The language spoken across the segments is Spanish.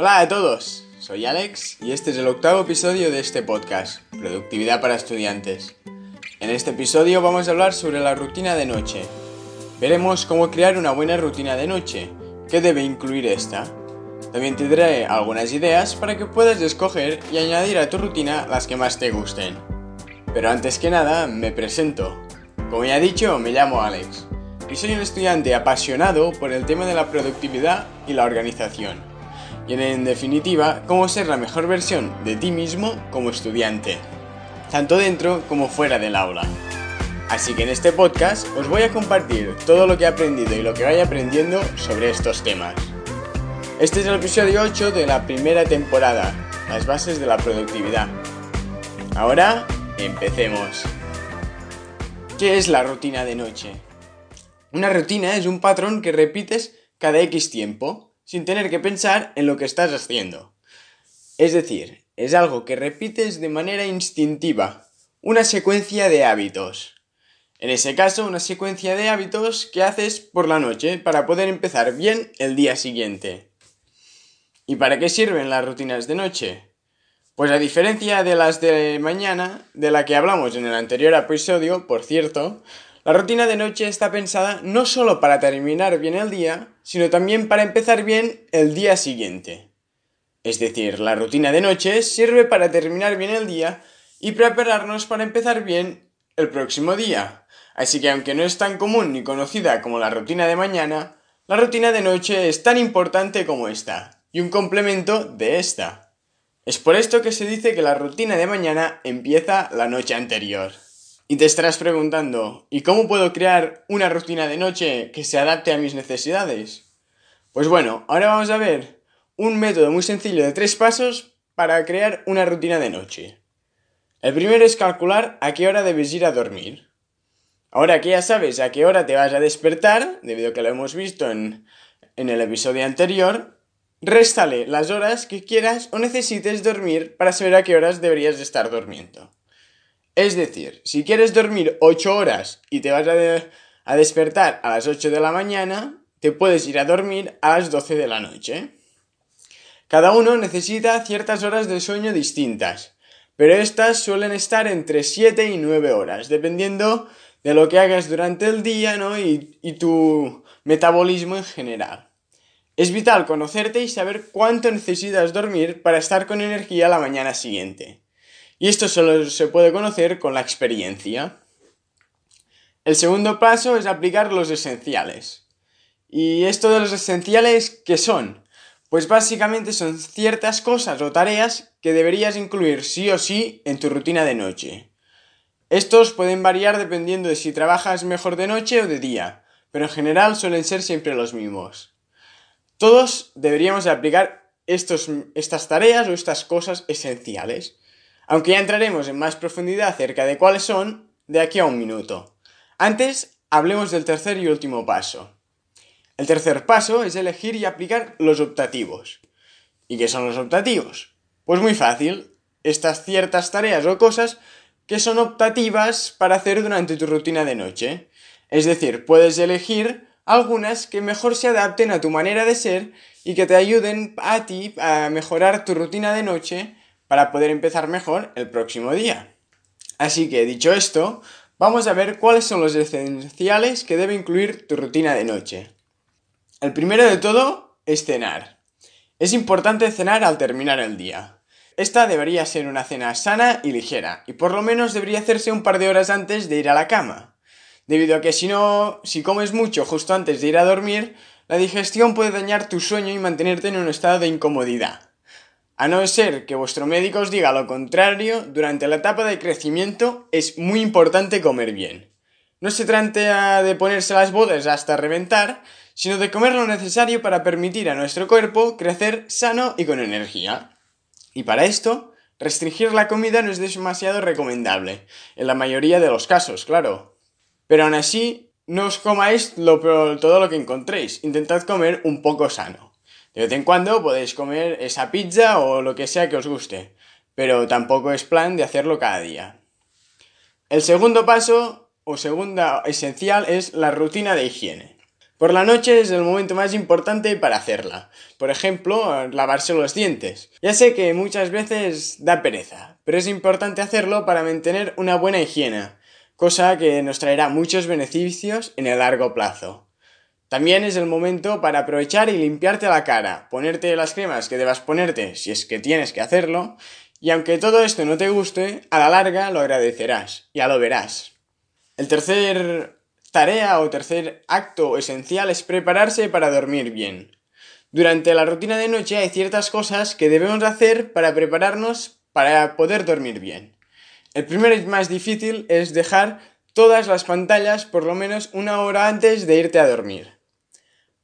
Hola a todos, soy Alex y este es el octavo episodio de este podcast, Productividad para Estudiantes. En este episodio vamos a hablar sobre la rutina de noche. Veremos cómo crear una buena rutina de noche, qué debe incluir esta. También te daré algunas ideas para que puedas escoger y añadir a tu rutina las que más te gusten. Pero antes que nada, me presento. Como ya he dicho, me llamo Alex y soy un estudiante apasionado por el tema de la productividad y la organización. Y en definitiva, cómo ser la mejor versión de ti mismo como estudiante, tanto dentro como fuera del aula. Así que en este podcast os voy a compartir todo lo que he aprendido y lo que vaya aprendiendo sobre estos temas. Este es el episodio 8 de la primera temporada, las bases de la productividad. Ahora, empecemos. ¿Qué es la rutina de noche? Una rutina es un patrón que repites cada X tiempo, sin tener que pensar en lo que estás haciendo. Es decir, es algo que repites de manera instintiva, una secuencia de hábitos. En ese caso, una secuencia de hábitos que haces por la noche para poder empezar bien el día siguiente. ¿Y para qué sirven las rutinas de noche? Pues a diferencia de las de mañana, de la que hablamos en el anterior episodio, por cierto, la rutina de noche está pensada no solo para terminar bien el día, sino también para empezar bien el día siguiente. Es decir, la rutina de noche sirve para terminar bien el día y prepararnos para empezar bien el próximo día. Así que aunque no es tan común ni conocida como la rutina de mañana, la rutina de noche es tan importante como esta, y un complemento de esta. Es por esto que se dice que la rutina de mañana empieza la noche anterior. Y te estarás preguntando, ¿y cómo puedo crear una rutina de noche que se adapte a mis necesidades? Pues bueno, ahora vamos a ver un método muy sencillo de tres pasos para crear una rutina de noche. El primero es calcular a qué hora debes ir a dormir. Ahora que ya sabes a qué hora te vas a despertar, debido a que lo hemos visto en, en el episodio anterior, réstale las horas que quieras o necesites dormir para saber a qué horas deberías estar durmiendo. Es decir, si quieres dormir 8 horas y te vas a, despertar a las 8 de la mañana, te puedes ir a dormir a las 12 de la noche. Cada uno necesita ciertas horas de sueño distintas, pero estas suelen estar entre 7 y 9 horas, dependiendo de lo que hagas durante el día ¿no? y, y tu metabolismo en general. Es vital conocerte y saber cuánto necesitas dormir para estar con energía la mañana siguiente. Y esto solo se puede conocer con la experiencia. El segundo paso es aplicar los esenciales. ¿Y esto de los esenciales qué son? Pues básicamente son ciertas cosas o tareas que deberías incluir sí o sí en tu rutina de noche. Estos pueden variar dependiendo de si trabajas mejor de noche o de día, pero en general suelen ser siempre los mismos. Todos deberíamos aplicar estos, estas tareas o estas cosas esenciales aunque ya entraremos en más profundidad acerca de cuáles son de aquí a un minuto. Antes, hablemos del tercer y último paso. El tercer paso es elegir y aplicar los optativos. ¿Y qué son los optativos? Pues muy fácil, estas ciertas tareas o cosas que son optativas para hacer durante tu rutina de noche. Es decir, puedes elegir algunas que mejor se adapten a tu manera de ser y que te ayuden a ti a mejorar tu rutina de noche para poder empezar mejor el próximo día. Así que dicho esto, vamos a ver cuáles son los esenciales que debe incluir tu rutina de noche. El primero de todo es cenar. Es importante cenar al terminar el día. Esta debería ser una cena sana y ligera, y por lo menos debería hacerse un par de horas antes de ir a la cama. Debido a que si no, si comes mucho justo antes de ir a dormir, la digestión puede dañar tu sueño y mantenerte en un estado de incomodidad. A no ser que vuestro médico os diga lo contrario, durante la etapa de crecimiento es muy importante comer bien. No se trata de ponerse las bodas hasta reventar, sino de comer lo necesario para permitir a nuestro cuerpo crecer sano y con energía. Y para esto, restringir la comida no es demasiado recomendable, en la mayoría de los casos, claro. Pero aún así, no os comáis todo lo que encontréis, intentad comer un poco sano. De vez en cuando podéis comer esa pizza o lo que sea que os guste, pero tampoco es plan de hacerlo cada día. El segundo paso o segunda esencial es la rutina de higiene. Por la noche es el momento más importante para hacerla. Por ejemplo, lavarse los dientes. Ya sé que muchas veces da pereza, pero es importante hacerlo para mantener una buena higiene, cosa que nos traerá muchos beneficios en el largo plazo. También es el momento para aprovechar y limpiarte la cara, ponerte las cremas que debas ponerte si es que tienes que hacerlo, y aunque todo esto no te guste, a la larga lo agradecerás, ya lo verás. El tercer tarea o tercer acto esencial es prepararse para dormir bien. Durante la rutina de noche hay ciertas cosas que debemos hacer para prepararnos para poder dormir bien. El primero y más difícil es dejar todas las pantallas por lo menos una hora antes de irte a dormir.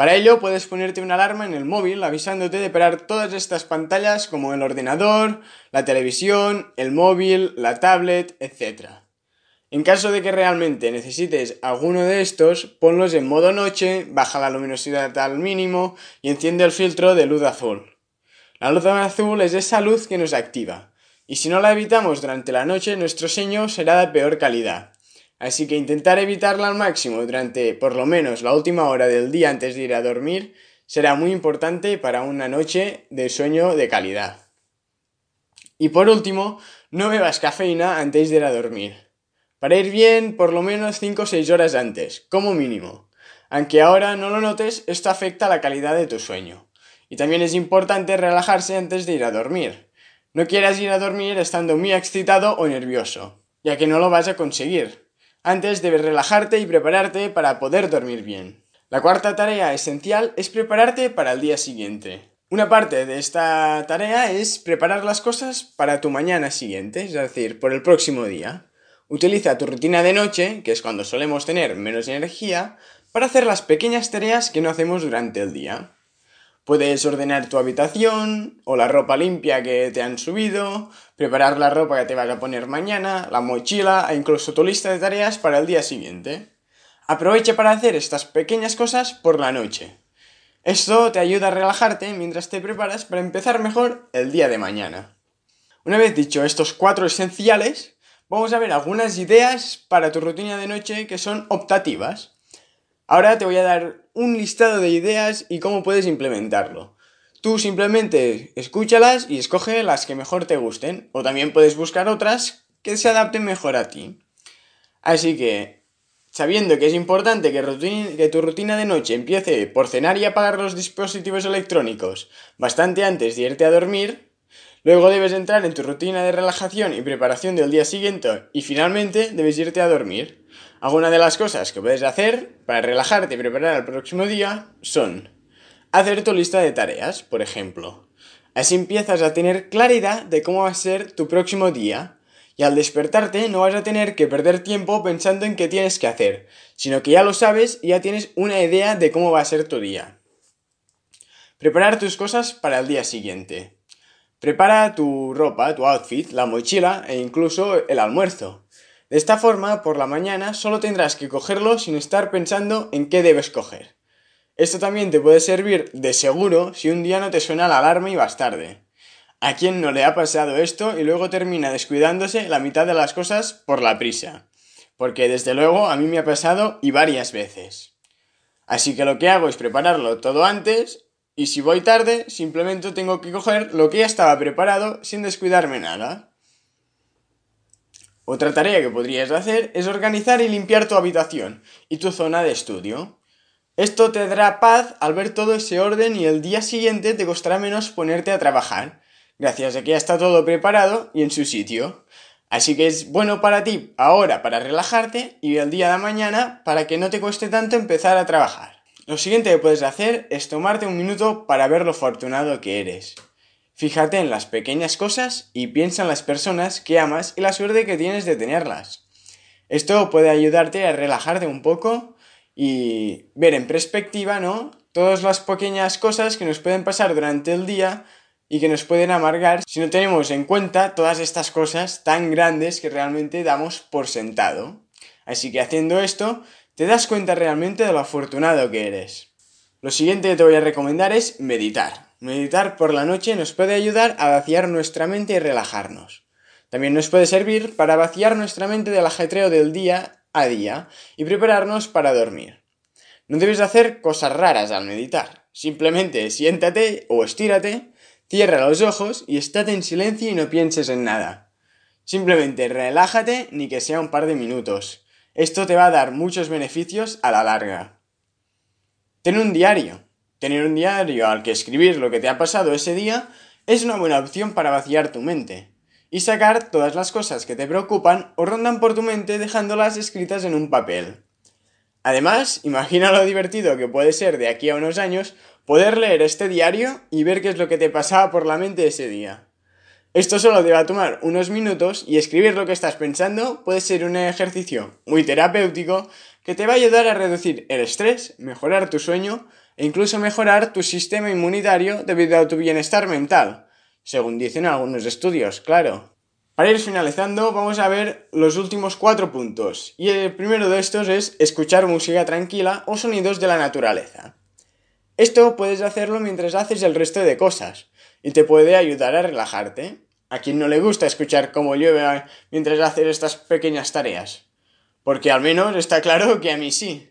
Para ello puedes ponerte una alarma en el móvil avisándote de parar todas estas pantallas como el ordenador, la televisión, el móvil, la tablet, etc. En caso de que realmente necesites alguno de estos, ponlos en modo noche, baja la luminosidad al mínimo y enciende el filtro de luz azul. La luz azul es esa luz que nos activa, y si no la evitamos durante la noche nuestro sueño será de peor calidad. Así que intentar evitarla al máximo durante por lo menos la última hora del día antes de ir a dormir será muy importante para una noche de sueño de calidad. Y por último, no bebas cafeína antes de ir a dormir. Para ir bien por lo menos 5 o 6 horas antes, como mínimo. Aunque ahora no lo notes, esto afecta la calidad de tu sueño. Y también es importante relajarse antes de ir a dormir. No quieras ir a dormir estando muy excitado o nervioso, ya que no lo vas a conseguir. Antes debes relajarte y prepararte para poder dormir bien. La cuarta tarea esencial es prepararte para el día siguiente. Una parte de esta tarea es preparar las cosas para tu mañana siguiente, es decir, por el próximo día. Utiliza tu rutina de noche, que es cuando solemos tener menos energía, para hacer las pequeñas tareas que no hacemos durante el día. Puedes ordenar tu habitación o la ropa limpia que te han subido, preparar la ropa que te vas a poner mañana, la mochila e incluso tu lista de tareas para el día siguiente. Aprovecha para hacer estas pequeñas cosas por la noche. Esto te ayuda a relajarte mientras te preparas para empezar mejor el día de mañana. Una vez dicho estos cuatro esenciales, vamos a ver algunas ideas para tu rutina de noche que son optativas. Ahora te voy a dar un listado de ideas y cómo puedes implementarlo. Tú simplemente escúchalas y escoge las que mejor te gusten, o también puedes buscar otras que se adapten mejor a ti. Así que, sabiendo que es importante que, tu rutina de noche empiece por cenar y apagar los dispositivos electrónicos bastante antes de irte a dormir, Luego debes entrar en tu rutina de relajación y preparación del día siguiente y finalmente debes irte a dormir. Algunas de las cosas que puedes hacer para relajarte y preparar el próximo día son hacer tu lista de tareas, por ejemplo. Así empiezas a tener claridad de cómo va a ser tu próximo día y al despertarte no vas a tener que perder tiempo pensando en qué tienes que hacer, sino que ya lo sabes y ya tienes una idea de cómo va a ser tu día. Preparar tus cosas para el día siguiente. Prepara tu ropa, tu outfit, la mochila e incluso el almuerzo. De esta forma, por la mañana solo tendrás que cogerlo sin estar pensando en qué debes coger. Esto también te puede servir de seguro si un día no te suena la alarma y vas tarde. ¿A quién no le ha pasado esto y luego termina descuidándose la mitad de las cosas por la prisa? Porque desde luego a mí me ha pasado y varias veces. Así que lo que hago es prepararlo todo antes y si voy tarde, simplemente tengo que coger lo que ya estaba preparado sin descuidarme nada. Otra tarea que podrías hacer es organizar y limpiar tu habitación y tu zona de estudio. Esto te dará paz al ver todo ese orden y el día siguiente te costará menos ponerte a trabajar, gracias a que ya está todo preparado y en su sitio. Así que es bueno para ti ahora para relajarte y el día de mañana para que no te cueste tanto empezar a trabajar. Lo siguiente que puedes hacer es tomarte un minuto para ver lo afortunado que eres. Fíjate en las pequeñas cosas y piensa en las personas que amas y la suerte que tienes de tenerlas. Esto puede ayudarte a relajarte un poco y ver en perspectiva, ¿no? Todas las pequeñas cosas que nos pueden pasar durante el día y que nos pueden amargar si no tenemos en cuenta todas estas cosas tan grandes que realmente damos por sentado. Así que haciendo esto, te das cuenta realmente de lo afortunado que eres. Lo siguiente que te voy a recomendar es meditar. Meditar por la noche nos puede ayudar a vaciar nuestra mente y relajarnos. También nos puede servir para vaciar nuestra mente del ajetreo del día a día y prepararnos para dormir. No debes hacer cosas raras al meditar. Simplemente siéntate o estírate, cierra los ojos y estate en silencio y no pienses en nada. Simplemente relájate ni que sea un par de minutos. Esto te va a dar muchos beneficios a la larga. Ten un diario. Tener un diario al que escribir lo que te ha pasado ese día es una buena opción para vaciar tu mente y sacar todas las cosas que te preocupan o rondan por tu mente dejándolas escritas en un papel. Además, imagina lo divertido que puede ser de aquí a unos años poder leer este diario y ver qué es lo que te pasaba por la mente ese día. Esto solo te va a tomar unos minutos y escribir lo que estás pensando puede ser un ejercicio muy terapéutico que te va a ayudar a reducir el estrés, mejorar tu sueño e incluso mejorar tu sistema inmunitario debido a tu bienestar mental, según dicen algunos estudios, claro. Para ir finalizando, vamos a ver los últimos cuatro puntos, y el primero de estos es escuchar música tranquila o sonidos de la naturaleza. Esto puedes hacerlo mientras haces el resto de cosas, y te puede ayudar a relajarte. A quien no le gusta escuchar cómo llueve mientras haces estas pequeñas tareas. Porque al menos está claro que a mí sí.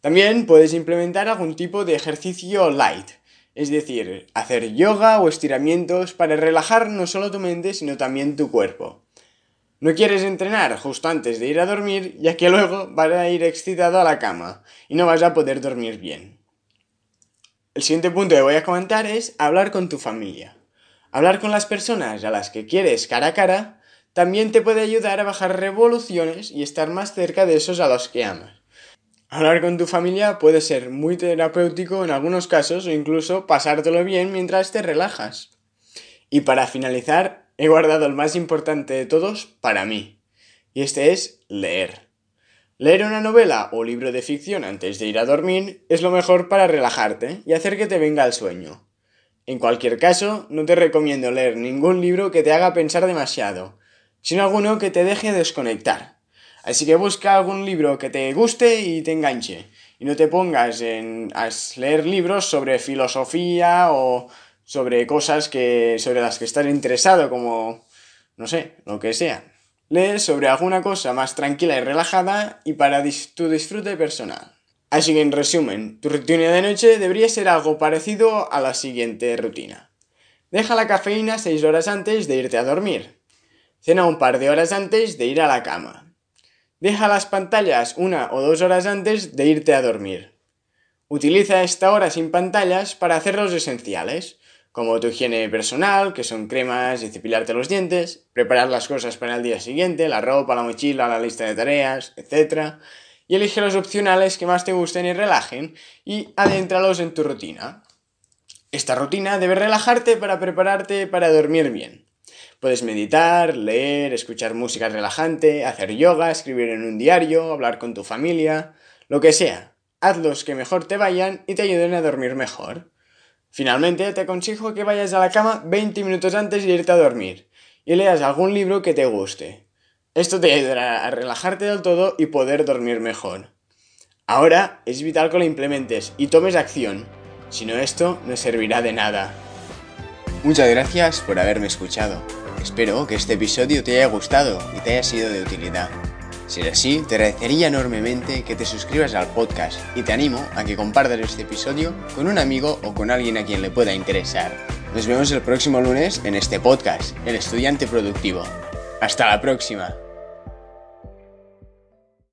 También puedes implementar algún tipo de ejercicio light, es decir, hacer yoga o estiramientos para relajar no solo tu mente, sino también tu cuerpo. No quieres entrenar justo antes de ir a dormir, ya que luego vas a ir excitado a la cama y no vas a poder dormir bien. El siguiente punto que voy a comentar es hablar con tu familia. Hablar con las personas a las que quieres cara a cara también te puede ayudar a bajar revoluciones y estar más cerca de esos a los que amas. Hablar con tu familia puede ser muy terapéutico en algunos casos o incluso pasártelo bien mientras te relajas. Y para finalizar, he guardado el más importante de todos para mí, y este es leer. Leer una novela o libro de ficción antes de ir a dormir es lo mejor para relajarte y hacer que te venga el sueño. En cualquier caso, no te recomiendo leer ningún libro que te haga pensar demasiado, sino alguno que te deje desconectar Así que busca algún libro que te guste y te enganche. Y no te pongas en, a leer libros sobre filosofía o sobre cosas que, sobre las que estás interesado, como, no sé, lo que sea. Lee sobre alguna cosa más tranquila y relajada y para tu disfrute personal. Así que en resumen, tu rutina de noche debería ser algo parecido a la siguiente rutina. Deja la cafeína 6 horas antes de irte a dormir. Cena un par de horas antes de ir a la cama. Deja las pantallas una o dos horas antes de irte a dormir. Utiliza esta hora sin pantallas para hacer los esenciales, como tu higiene personal, que son cremas y cepillarte los dientes, preparar las cosas para el día siguiente, la ropa, la mochila, la lista de tareas, etc. Y elige los opcionales que más te gusten y relajen y adéntralos en tu rutina. Esta rutina debe relajarte para prepararte para dormir bien. Puedes meditar, leer, escuchar música relajante, hacer yoga, escribir en un diario, hablar con tu familia, lo que sea. Hazlos que mejor te vayan y te ayuden a dormir mejor. Finalmente, te aconsejo que vayas a la cama 20 minutos antes de irte a dormir y leas algún libro que te guste. Esto te ayudará a relajarte del todo y poder dormir mejor. Ahora es vital que lo implementes y tomes acción, si no esto no servirá de nada. Muchas gracias por haberme escuchado. Espero que este episodio te haya gustado y te haya sido de utilidad. Si es así, te agradecería enormemente que te suscribas al podcast y te animo a que compartas este episodio con un amigo o con alguien a quien le pueda interesar. Nos vemos el próximo lunes en este podcast, El Estudiante Productivo. Hasta la próxima.